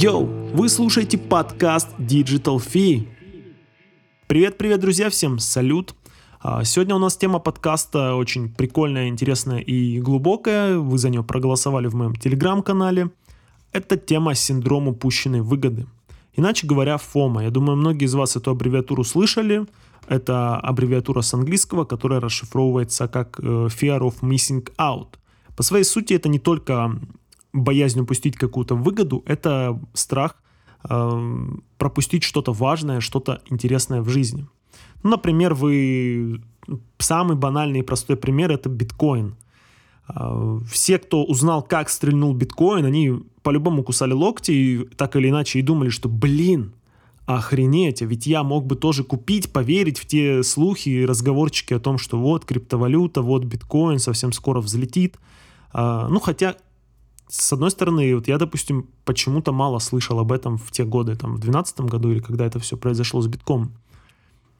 Йоу, вы слушаете подкаст Digital Fee. Привет-привет, друзья, всем салют. А, сегодня у нас тема подкаста очень прикольная, интересная и глубокая. Вы за нее проголосовали в моем телеграм-канале. Это тема синдром упущенной выгоды. Иначе говоря, ФОМА. Я думаю, многие из вас эту аббревиатуру слышали. Это аббревиатура с английского, которая расшифровывается как э, Fear of Missing Out. По своей сути, это не только боязнь упустить какую-то выгоду, это страх э, пропустить что-то важное, что-то интересное в жизни. Ну, например, вы... Самый банальный и простой пример — это биткоин. Э, все, кто узнал, как стрельнул биткоин, они по-любому кусали локти и так или иначе и думали, что, блин, охренеть, а ведь я мог бы тоже купить, поверить в те слухи и разговорчики о том, что вот криптовалюта, вот биткоин совсем скоро взлетит. А, ну, хотя с одной стороны, вот я, допустим, почему-то мало слышал об этом в те годы, там, в 2012 году или когда это все произошло с битком.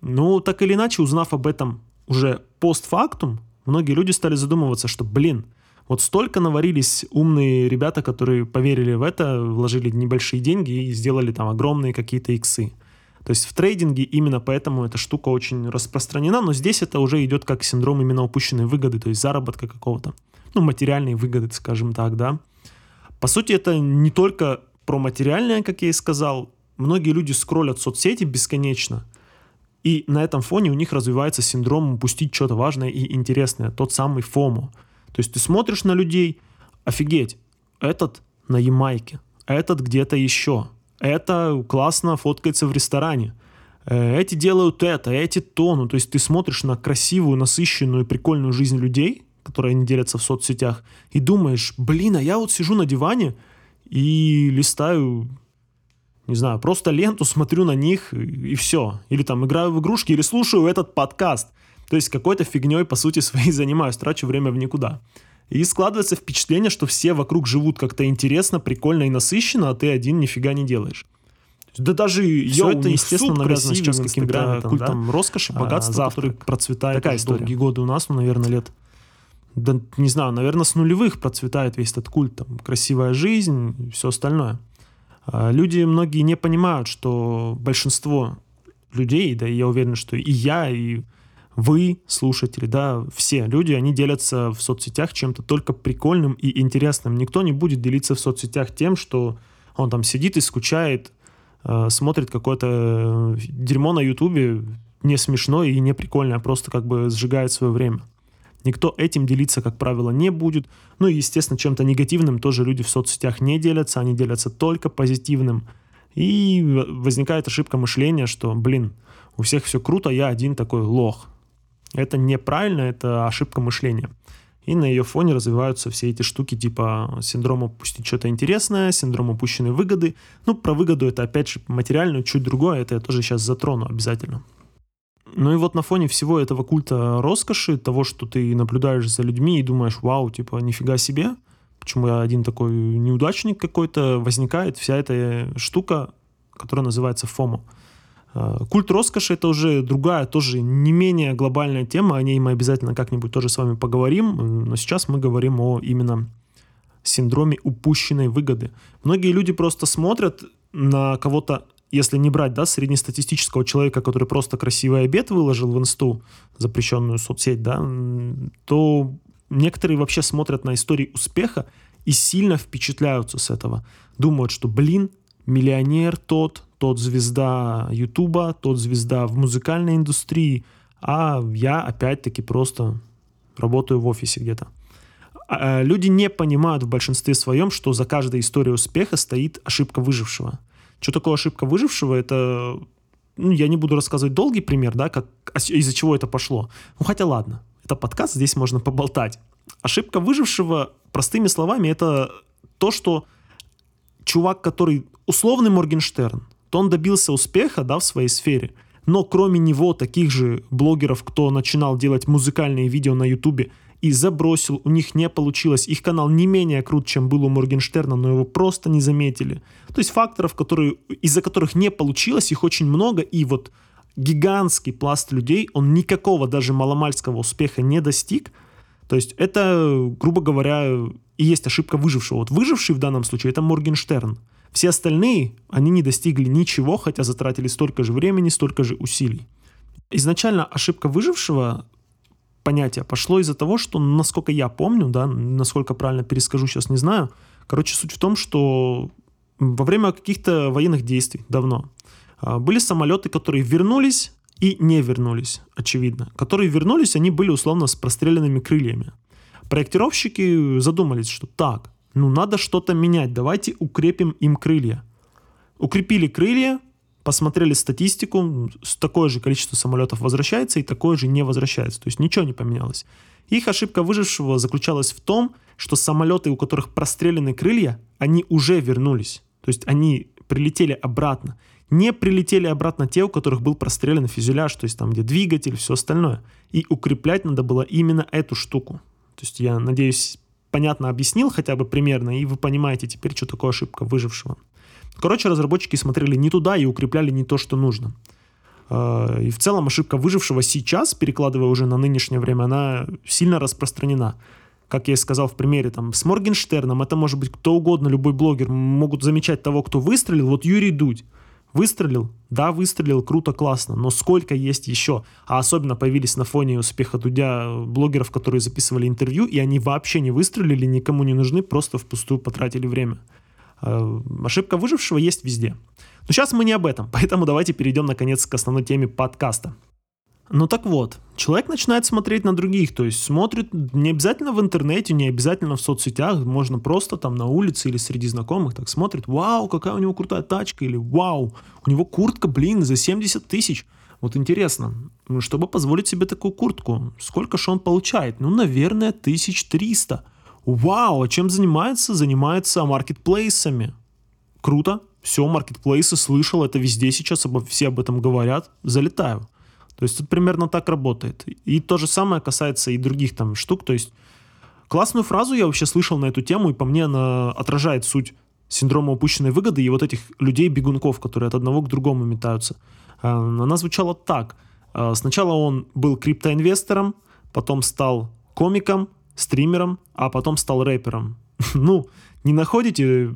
Ну, так или иначе, узнав об этом уже постфактум, многие люди стали задумываться, что, блин, вот столько наварились умные ребята, которые поверили в это, вложили небольшие деньги и сделали там огромные какие-то иксы. То есть в трейдинге именно поэтому эта штука очень распространена, но здесь это уже идет как синдром именно упущенной выгоды, то есть заработка какого-то, ну, материальной выгоды, скажем так, да. По сути, это не только про материальное, как я и сказал. Многие люди скроллят соцсети бесконечно, и на этом фоне у них развивается синдром упустить что-то важное и интересное, тот самый ФОМО. То есть ты смотришь на людей, офигеть, этот на Ямайке, этот где-то еще, это классно фоткается в ресторане, э, эти делают это, эти то. Ну, то есть ты смотришь на красивую, насыщенную, прикольную жизнь людей, которые они делятся в соцсетях, и думаешь, блин, а я вот сижу на диване и листаю, не знаю, просто ленту, смотрю на них и, все. Или там играю в игрушки, или слушаю этот подкаст. То есть какой-то фигней, по сути, своей занимаюсь, трачу время в никуда. И складывается впечатление, что все вокруг живут как-то интересно, прикольно и насыщенно, а ты один нифига не делаешь. Да даже все это, естественно, навязано сейчас каким-то культом да? роскоши, а, богатства, а, который процветает Такая история. долгие годы у нас, ну, наверное, лет да, не знаю, наверное, с нулевых процветает весь этот культ, там, красивая жизнь, все остальное. А люди многие не понимают, что большинство людей, да, я уверен, что и я, и вы, слушатели, да, все люди, они делятся в соцсетях чем-то только прикольным и интересным. Никто не будет делиться в соцсетях тем, что он там сидит и скучает, э, смотрит какое-то дерьмо на ютубе, не смешное и не прикольное, а просто как бы сжигает свое время. Никто этим делиться, как правило, не будет. Ну и, естественно, чем-то негативным тоже люди в соцсетях не делятся, они делятся только позитивным. И возникает ошибка мышления, что, блин, у всех все круто, я один такой лох. Это неправильно, это ошибка мышления. И на ее фоне развиваются все эти штуки типа синдром упустить что-то интересное, синдром упущенной выгоды. Ну, про выгоду это опять же материальную, чуть другое, это я тоже сейчас затрону обязательно. Ну и вот на фоне всего этого культа роскоши, того, что ты наблюдаешь за людьми и думаешь, вау, типа, нифига себе, почему я один такой неудачник какой-то, возникает вся эта штука, которая называется ФОМО. А, культ роскоши это уже другая, тоже не менее глобальная тема, о ней мы обязательно как-нибудь тоже с вами поговорим, но сейчас мы говорим о именно синдроме упущенной выгоды. Многие люди просто смотрят на кого-то если не брать, да, среднестатистического человека, который просто красивый обед выложил в инсту, запрещенную соцсеть, да, то некоторые вообще смотрят на истории успеха и сильно впечатляются с этого. Думают, что, блин, миллионер тот, тот звезда Ютуба, тот звезда в музыкальной индустрии, а я опять-таки просто работаю в офисе где-то. А, люди не понимают в большинстве своем, что за каждой историей успеха стоит ошибка выжившего. Что такое ошибка выжившего? Это, ну, я не буду рассказывать долгий пример, да, как, а из-за чего это пошло. Ну, хотя ладно, это подкаст, здесь можно поболтать. Ошибка выжившего, простыми словами, это то, что чувак, который условный Моргенштерн, то он добился успеха, да, в своей сфере, но кроме него таких же блогеров, кто начинал делать музыкальные видео на ютубе, и забросил, у них не получилось. Их канал не менее крут, чем был у Моргенштерна, но его просто не заметили. То есть факторов, которые, из-за которых не получилось, их очень много, и вот гигантский пласт людей, он никакого даже маломальского успеха не достиг. То есть это, грубо говоря, и есть ошибка выжившего. Вот выживший в данном случае это Моргенштерн. Все остальные, они не достигли ничего, хотя затратили столько же времени, столько же усилий. Изначально ошибка выжившего понятие пошло из-за того, что, насколько я помню, да, насколько правильно перескажу, сейчас не знаю. Короче, суть в том, что во время каких-то военных действий давно а, были самолеты, которые вернулись и не вернулись, очевидно. Которые вернулись, они были условно с простреленными крыльями. Проектировщики задумались, что так, ну надо что-то менять, давайте укрепим им крылья. Укрепили крылья, посмотрели статистику, такое же количество самолетов возвращается и такое же не возвращается. То есть ничего не поменялось. Их ошибка выжившего заключалась в том, что самолеты, у которых прострелены крылья, они уже вернулись. То есть они прилетели обратно. Не прилетели обратно те, у которых был прострелен фюзеляж, то есть там, где двигатель, все остальное. И укреплять надо было именно эту штуку. То есть я надеюсь, понятно объяснил хотя бы примерно, и вы понимаете теперь, что такое ошибка выжившего. Короче, разработчики смотрели не туда и укрепляли не то, что нужно. А, и в целом ошибка выжившего сейчас, перекладывая уже на нынешнее время, она сильно распространена. Как я и сказал в примере там, с Моргенштерном, это может быть кто угодно, любой блогер, могут замечать того, кто выстрелил. Вот Юрий Дудь выстрелил, да, выстрелил, круто, классно, но сколько есть еще? А особенно появились на фоне успеха Дудя блогеров, которые записывали интервью, и они вообще не выстрелили, никому не нужны, просто впустую потратили время. Э, ошибка выжившего есть везде. Но сейчас мы не об этом, поэтому давайте перейдем наконец к основной теме подкаста. Ну так вот, человек начинает смотреть на других, то есть смотрит не обязательно в интернете, не обязательно в соцсетях, можно просто там на улице или среди знакомых так смотрит, вау, какая у него крутая тачка, или вау, у него куртка, блин, за 70 тысяч. Вот интересно, чтобы позволить себе такую куртку, сколько же он получает? Ну, наверное, 1300. Вау, а чем занимается? Занимается маркетплейсами. Круто. Все, маркетплейсы, слышал, это везде сейчас, обо, все об этом говорят. Залетаю. То есть тут примерно так работает. И то же самое касается и других там штук. То есть классную фразу я вообще слышал на эту тему, и по мне она отражает суть синдрома упущенной выгоды и вот этих людей-бегунков, которые от одного к другому метаются. А, она звучала так. А, сначала он был криптоинвестором, потом стал комиком, стримером, а потом стал рэпером. ну, не находите,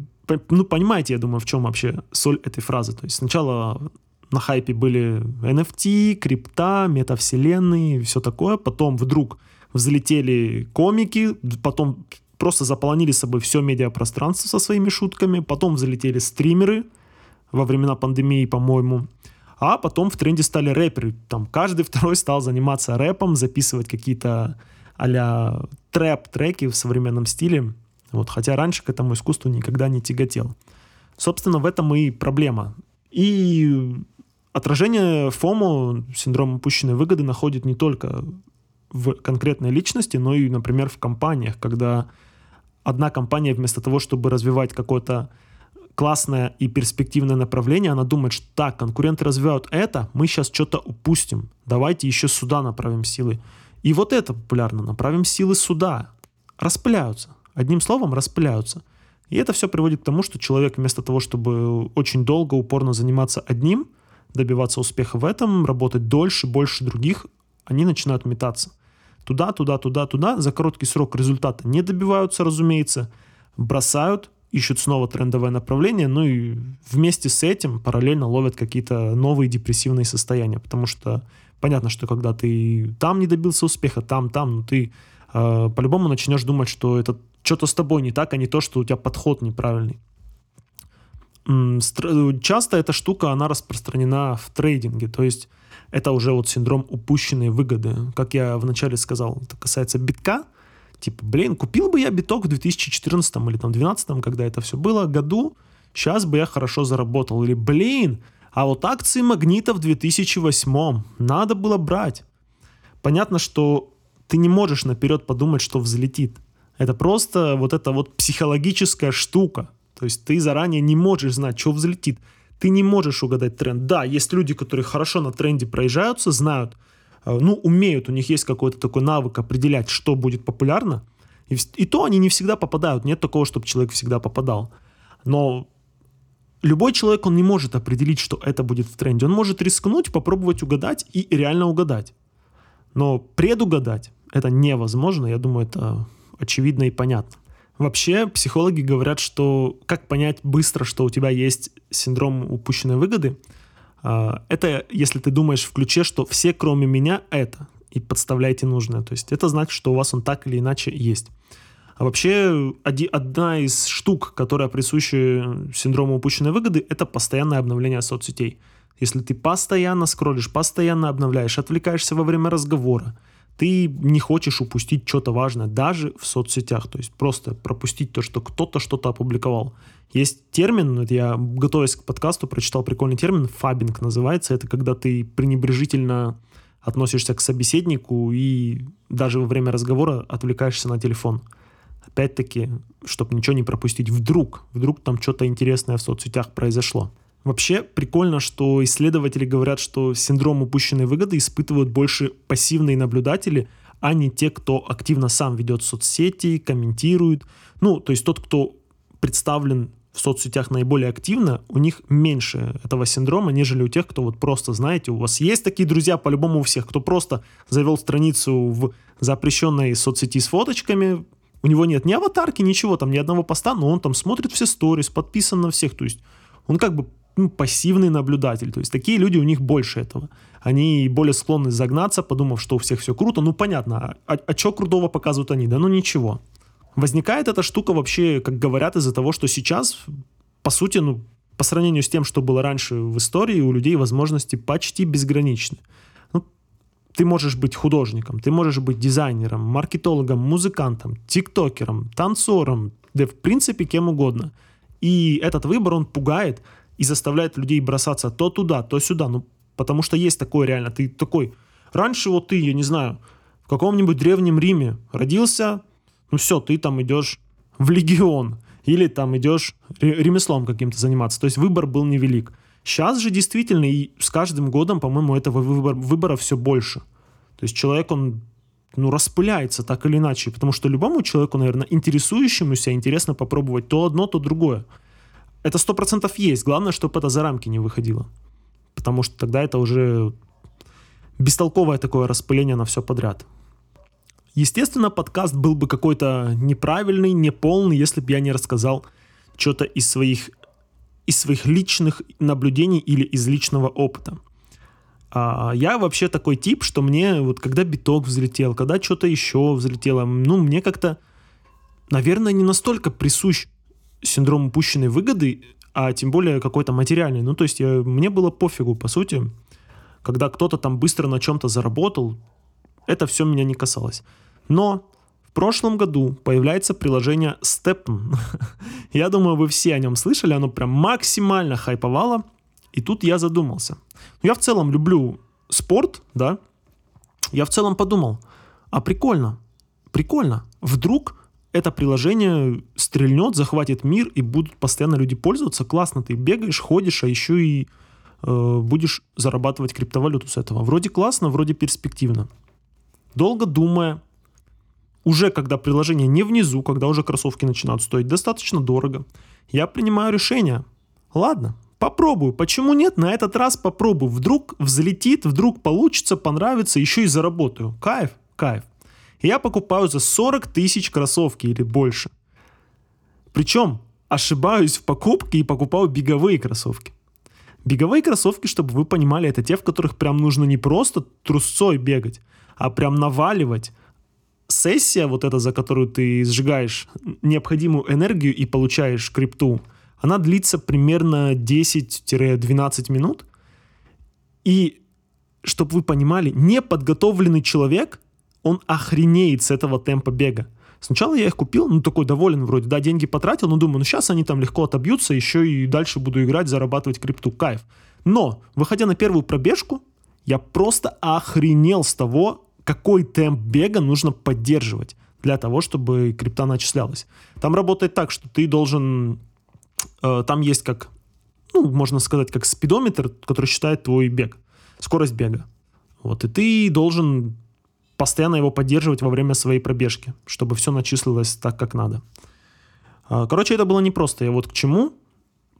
ну, понимаете, я думаю, в чем вообще соль этой фразы. То есть сначала на хайпе были NFT, крипта, метавселенные, все такое. Потом вдруг взлетели комики, потом просто заполонили собой все медиапространство со своими шутками. Потом взлетели стримеры во времена пандемии, по-моему. А потом в тренде стали рэперы. Там каждый второй стал заниматься рэпом, записывать какие-то а трэп-треки в современном стиле. Вот, хотя раньше к этому искусству никогда не тяготел. Собственно, в этом и проблема. И отражение ФОМО, синдрома упущенной выгоды, находит не только в конкретной личности, но и, например, в компаниях, когда одна компания вместо того, чтобы развивать какое-то классное и перспективное направление, она думает, что так, конкуренты развивают это, мы сейчас что-то упустим, давайте еще сюда направим силы. И вот это популярно, направим силы сюда, распыляются, одним словом распыляются. И это все приводит к тому, что человек вместо того, чтобы очень долго, упорно заниматься одним – добиваться успеха в этом, работать дольше, больше других, они начинают метаться. Туда, туда, туда, туда. За короткий срок результата не добиваются, разумеется. Бросают, ищут снова трендовое направление, ну и вместе с этим параллельно ловят какие-то новые депрессивные состояния, потому что понятно, что когда ты там не добился успеха, там, там, ну ты э, по-любому начнешь думать, что это что-то с тобой не так, а не то, что у тебя подход неправильный. Часто эта штука, она распространена в трейдинге, то есть это уже вот синдром упущенной выгоды. Как я вначале сказал, это касается битка, типа, блин, купил бы я биток в 2014 или там 2012, когда это все было, году, сейчас бы я хорошо заработал. Или, блин, а вот акции магнита в 2008 надо было брать. Понятно, что ты не можешь наперед подумать, что взлетит. Это просто вот эта вот психологическая штука. То есть ты заранее не можешь знать, что взлетит. Ты не можешь угадать тренд. Да, есть люди, которые хорошо на тренде проезжаются, знают, э, ну, умеют, у них есть какой-то такой навык определять, что будет популярно. И, и то они не всегда попадают. Нет такого, чтобы человек всегда попадал. Но любой человек, он не может определить, что это будет в тренде. Он может рискнуть, попробовать угадать и реально угадать. Но предугадать это невозможно. Я думаю, это очевидно и понятно. Вообще, психологи говорят, что как понять быстро, что у тебя есть синдром упущенной выгоды, а, это если ты думаешь в ключе, что все, кроме меня, это, и подставляете нужное. То есть это значит, что у вас он так или иначе есть. А вообще, одна из штук, которая присуща синдрому упущенной выгоды, это постоянное обновление соцсетей. Если ты постоянно скроллишь, постоянно обновляешь, отвлекаешься во время разговора, ты не хочешь упустить что-то важное, даже в соцсетях. То есть просто пропустить то, что кто-то что-то опубликовал. Есть термин, я, готовясь к подкасту, прочитал прикольный термин, фабинг называется. Это когда ты пренебрежительно относишься к собеседнику и даже во время разговора отвлекаешься на телефон. Опять-таки, чтобы ничего не пропустить. Вдруг, вдруг там что-то интересное в соцсетях произошло. Вообще прикольно, что исследователи говорят, что синдром упущенной выгоды испытывают больше пассивные наблюдатели, а не те, кто активно сам ведет соцсети, комментирует. Ну, то есть тот, кто представлен в соцсетях наиболее активно, у них меньше этого синдрома, нежели у тех, кто вот просто, знаете, у вас есть такие друзья, по-любому у всех, кто просто завел страницу в запрещенной соцсети с фоточками, у него нет ни аватарки, ничего, там ни одного поста, но он там смотрит все сторис, подписан на всех, то есть он как бы ну, пассивный наблюдатель. То есть такие люди, у них больше этого. Они более склонны загнаться, подумав, что у всех все круто. Ну, понятно, а, а что крутого показывают они? Да ну ничего. Возникает эта штука вообще, как говорят, из-за того, что сейчас, по сути, ну, по сравнению с тем, что было раньше в истории, у людей возможности почти безграничны. Ты можешь быть художником, ты можешь быть дизайнером, маркетологом, музыкантом, тиктокером, танцором, да в принципе кем угодно. И этот выбор, он пугает, и заставляет людей бросаться то туда, то сюда. Ну, потому что есть такое реально. Ты такой... Раньше вот ты, я не знаю, в каком-нибудь древнем Риме родился, ну все, ты там идешь в легион. Или там идешь ремеслом каким-то заниматься. То есть выбор был невелик. Сейчас же действительно, и с каждым годом, по-моему, этого выбора, выбора все больше. То есть человек, он ну, распыляется так или иначе, потому что любому человеку, наверное, интересующемуся интересно попробовать то одно, то другое это сто процентов есть. Главное, чтобы это за рамки не выходило. Потому что тогда это уже бестолковое такое распыление на все подряд. Естественно, подкаст был бы какой-то неправильный, неполный, если бы я не рассказал что-то из своих, из своих личных наблюдений или из личного опыта. А я вообще такой тип, что мне вот когда биток взлетел, когда что-то еще взлетело, ну, мне как-то, наверное, не настолько присущ синдром упущенной выгоды, а тем более какой-то материальный. Ну, то есть я, мне было пофигу, по сути, когда кто-то там быстро на чем-то заработал, это все меня не касалось. Но в прошлом году появляется приложение Stepn. я думаю, вы все о нем слышали, оно прям максимально хайповало. И тут я задумался. Ну, я в целом люблю спорт, да. Я в целом подумал, а прикольно, прикольно. Вдруг это приложение стрельнет, захватит мир, и будут постоянно люди пользоваться. Классно, ты бегаешь, ходишь, а еще и э, будешь зарабатывать криптовалюту с этого. Вроде классно, вроде перспективно. Долго думая, уже когда приложение не внизу, когда уже кроссовки начинают стоить достаточно дорого, я принимаю решение. Ладно, попробую. Почему нет? На этот раз попробую. Вдруг взлетит, вдруг получится, понравится, еще и заработаю. Кайф, кайф я покупаю за 40 тысяч кроссовки или больше. Причем ошибаюсь в покупке и покупаю беговые кроссовки. Беговые кроссовки, чтобы вы понимали, это те, в которых прям нужно не просто трусцой бегать, а прям наваливать. Сессия, вот эта, за которую ты сжигаешь необходимую энергию и получаешь крипту, она длится примерно 10-12 минут. И, чтобы вы понимали, неподготовленный человек он охренеет с этого темпа бега. Сначала я их купил, ну такой доволен вроде, да, деньги потратил, но думаю, ну сейчас они там легко отобьются, еще и дальше буду играть, зарабатывать крипту, кайф. Но, выходя на первую пробежку, я просто охренел с того, какой темп бега нужно поддерживать для того, чтобы крипта начислялась. Там работает так, что ты должен... Э, там есть как, ну, можно сказать, как спидометр, который считает твой бег, скорость бега. Вот, и ты должен постоянно его поддерживать во время своей пробежки, чтобы все начислилось так, как надо. А, короче, это было непросто. Я вот к чему.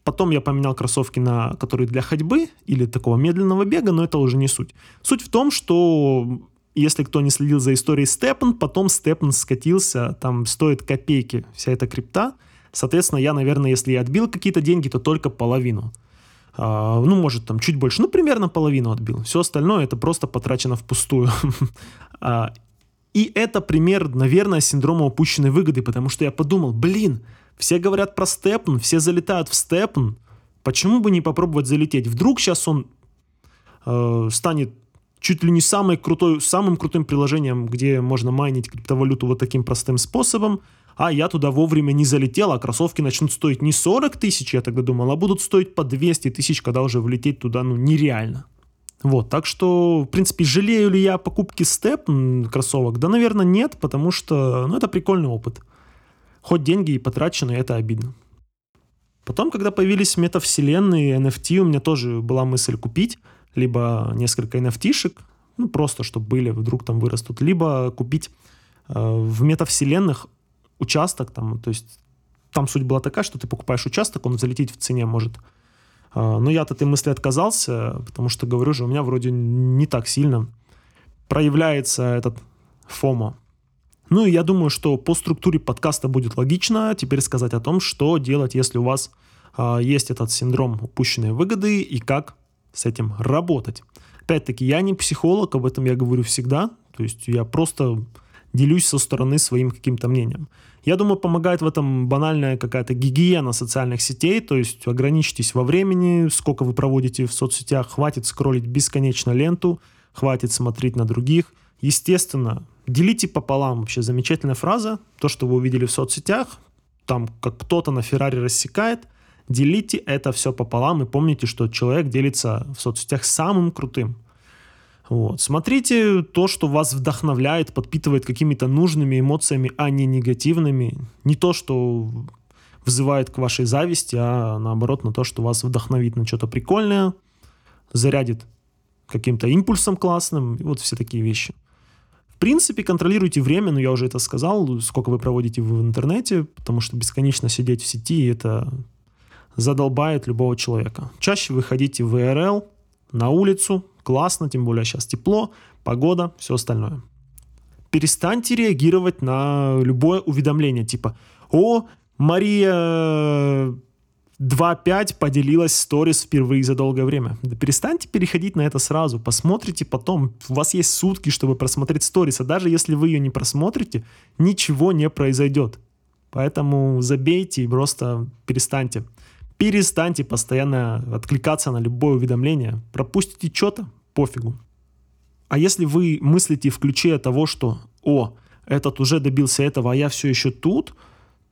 Потом я поменял кроссовки на которые для ходьбы или такого медленного бега, но это уже не суть. Суть в том, что если кто не следил за историей Степан, потом Степан скатился, там стоит копейки вся эта крипта. Соответственно, я, наверное, если и отбил какие-то деньги, то только половину. А, ну, может, там чуть больше, ну, примерно половину отбил. Все остальное это просто потрачено впустую. а, и это пример, наверное, синдрома упущенной выгоды, потому что я подумал, блин, все говорят про степн, все залетают в степн, почему бы не попробовать залететь? Вдруг сейчас он э, станет чуть ли не самой крутой, самым крутым приложением, где можно майнить криптовалюту вот таким простым способом, а я туда вовремя не залетел, а кроссовки начнут стоить не 40 тысяч, я тогда думал, а будут стоить по 200 тысяч, когда уже влететь туда, ну, нереально. Вот, так что, в принципе, жалею ли я о покупке степ кроссовок? Да, наверное, нет, потому что, ну, это прикольный опыт. Хоть деньги и потрачены, это обидно. Потом, когда появились метавселенные, NFT, у меня тоже была мысль купить либо несколько NFT-шек, ну, просто чтобы были, вдруг там вырастут, либо купить э, в метавселенных участок, там, то есть там суть была такая, что ты покупаешь участок, он залететь в цене может. Э, но я от этой мысли отказался, потому что, говорю же, у меня вроде не так сильно проявляется этот фомо. Ну и я думаю, что по структуре подкаста будет логично теперь сказать о том, что делать, если у вас э, есть этот синдром упущенной выгоды и как с этим работать. Опять-таки, я не психолог, об этом я говорю всегда. То есть я просто делюсь со стороны своим каким-то мнением. Я думаю, помогает в этом банальная какая-то гигиена социальных сетей, то есть ограничьтесь во времени, сколько вы проводите в соцсетях, хватит скроллить бесконечно ленту, хватит смотреть на других. Естественно, делите пополам, вообще замечательная фраза, то, что вы увидели в соцсетях, там как кто-то на Феррари рассекает, Делите это все пополам и помните, что человек делится в соцсетях самым крутым. Вот. Смотрите то, что вас вдохновляет, подпитывает какими-то нужными эмоциями, а не негативными. Не то, что вызывает к вашей зависти, а наоборот на то, что вас вдохновит на что-то прикольное, зарядит каким-то импульсом классным, и вот все такие вещи. В принципе, контролируйте время, но я уже это сказал, сколько вы проводите в интернете, потому что бесконечно сидеть в сети, это задолбает любого человека. Чаще выходите в ИРЛ, на улицу, классно, тем более сейчас тепло, погода, все остальное. Перестаньте реагировать на любое уведомление, типа «О, Мария 2.5 поделилась сторис впервые за долгое время». Да перестаньте переходить на это сразу, посмотрите потом. У вас есть сутки, чтобы просмотреть сторис, а даже если вы ее не просмотрите, ничего не произойдет. Поэтому забейте и просто перестаньте. Перестаньте постоянно откликаться на любое уведомление. Пропустите что-то, пофигу. А если вы мыслите в ключе того, что «О, этот уже добился этого, а я все еще тут»,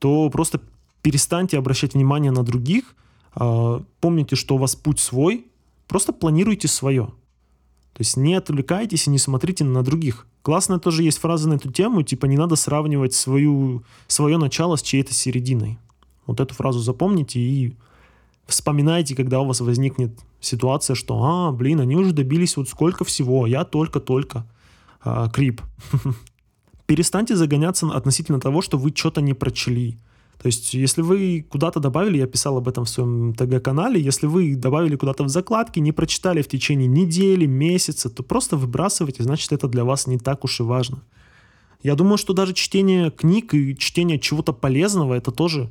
то просто перестаньте обращать внимание на других. А, помните, что у вас путь свой. Просто планируйте свое. То есть не отвлекайтесь и не смотрите на других. Классная тоже есть фраза на эту тему, типа не надо сравнивать свою, свое начало с чьей-то серединой. Вот эту фразу запомните и вспоминайте, когда у вас возникнет ситуация, что, а, блин, они уже добились вот сколько всего, я только-только а, крип. Перестаньте загоняться относительно того, что вы что-то не прочли. То есть, если вы куда-то добавили, я писал об этом в своем ТГ-канале, если вы добавили куда-то в закладки, не прочитали в течение недели, месяца, то просто выбрасывайте, значит, это для вас не так уж и важно. Я думаю, что даже чтение книг и чтение чего-то полезного, это тоже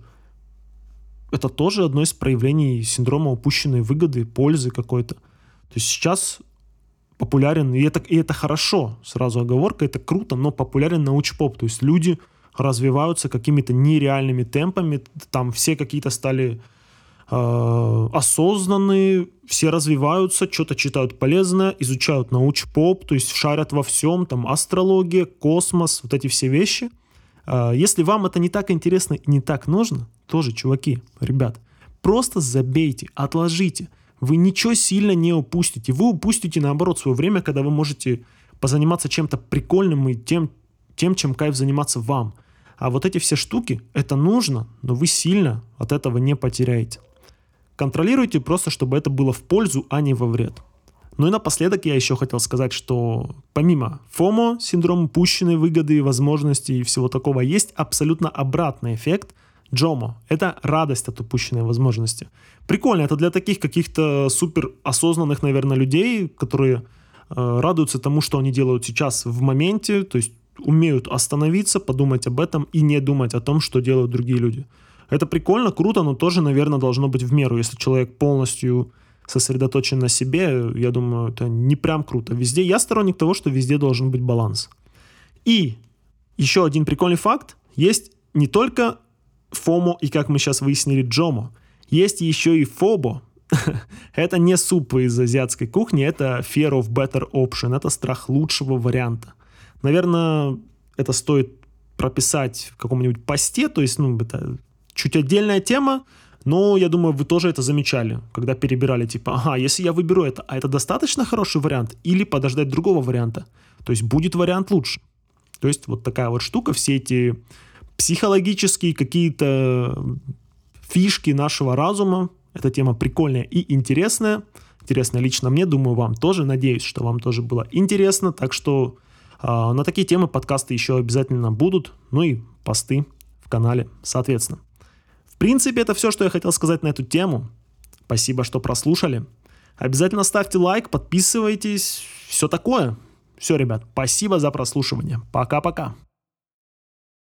это тоже одно из проявлений синдрома упущенной выгоды, пользы какой-то. То есть сейчас популярен, и это, и это хорошо, сразу оговорка, это круто, но популярен научпоп. То есть люди развиваются какими-то нереальными темпами, там все какие-то стали э, осознанные, все развиваются, что-то читают полезное, изучают научпоп, то есть шарят во всем, там астрология, космос, вот эти все вещи. Э, если вам это не так интересно и не так нужно, тоже, чуваки, ребят, просто забейте, отложите. Вы ничего сильно не упустите. Вы упустите, наоборот, свое время, когда вы можете позаниматься чем-то прикольным и тем, тем, чем кайф заниматься вам. А вот эти все штуки, это нужно, но вы сильно от этого не потеряете. Контролируйте просто, чтобы это было в пользу, а не во вред. Ну и напоследок я еще хотел сказать, что помимо FOMO, синдрома упущенной выгоды, возможностей и всего такого, есть абсолютно обратный эффект – Джомо — это радость от упущенной возможности. Прикольно, это для таких каких-то супер осознанных, наверное, людей, которые э, радуются тому, что они делают сейчас в моменте, то есть умеют остановиться, подумать об этом и не думать о том, что делают другие люди. Это прикольно, круто, но тоже, наверное, должно быть в меру. Если человек полностью сосредоточен на себе, я думаю, это не прям круто. Везде я сторонник того, что везде должен быть баланс. И еще один прикольный факт. Есть не только FOMO и, как мы сейчас выяснили, JOMO. Есть еще и FOBO. это не суп из азиатской кухни, это fear of better option, это страх лучшего варианта. Наверное, это стоит прописать в каком-нибудь посте, то есть, ну, это чуть отдельная тема, но я думаю, вы тоже это замечали, когда перебирали, типа, ага, если я выберу это, а это достаточно хороший вариант, или подождать другого варианта. То есть будет вариант лучше. То есть вот такая вот штука, все эти психологические какие-то фишки нашего разума, эта тема прикольная и интересная. Интересная лично мне, думаю, вам тоже. Надеюсь, что вам тоже было интересно. Так что э, на такие темы подкасты еще обязательно будут. Ну и посты в канале, соответственно принципе, это все, что я хотел сказать на эту тему. Спасибо, что прослушали. Обязательно ставьте лайк, подписывайтесь, все такое. Все, ребят, спасибо за прослушивание. Пока-пока.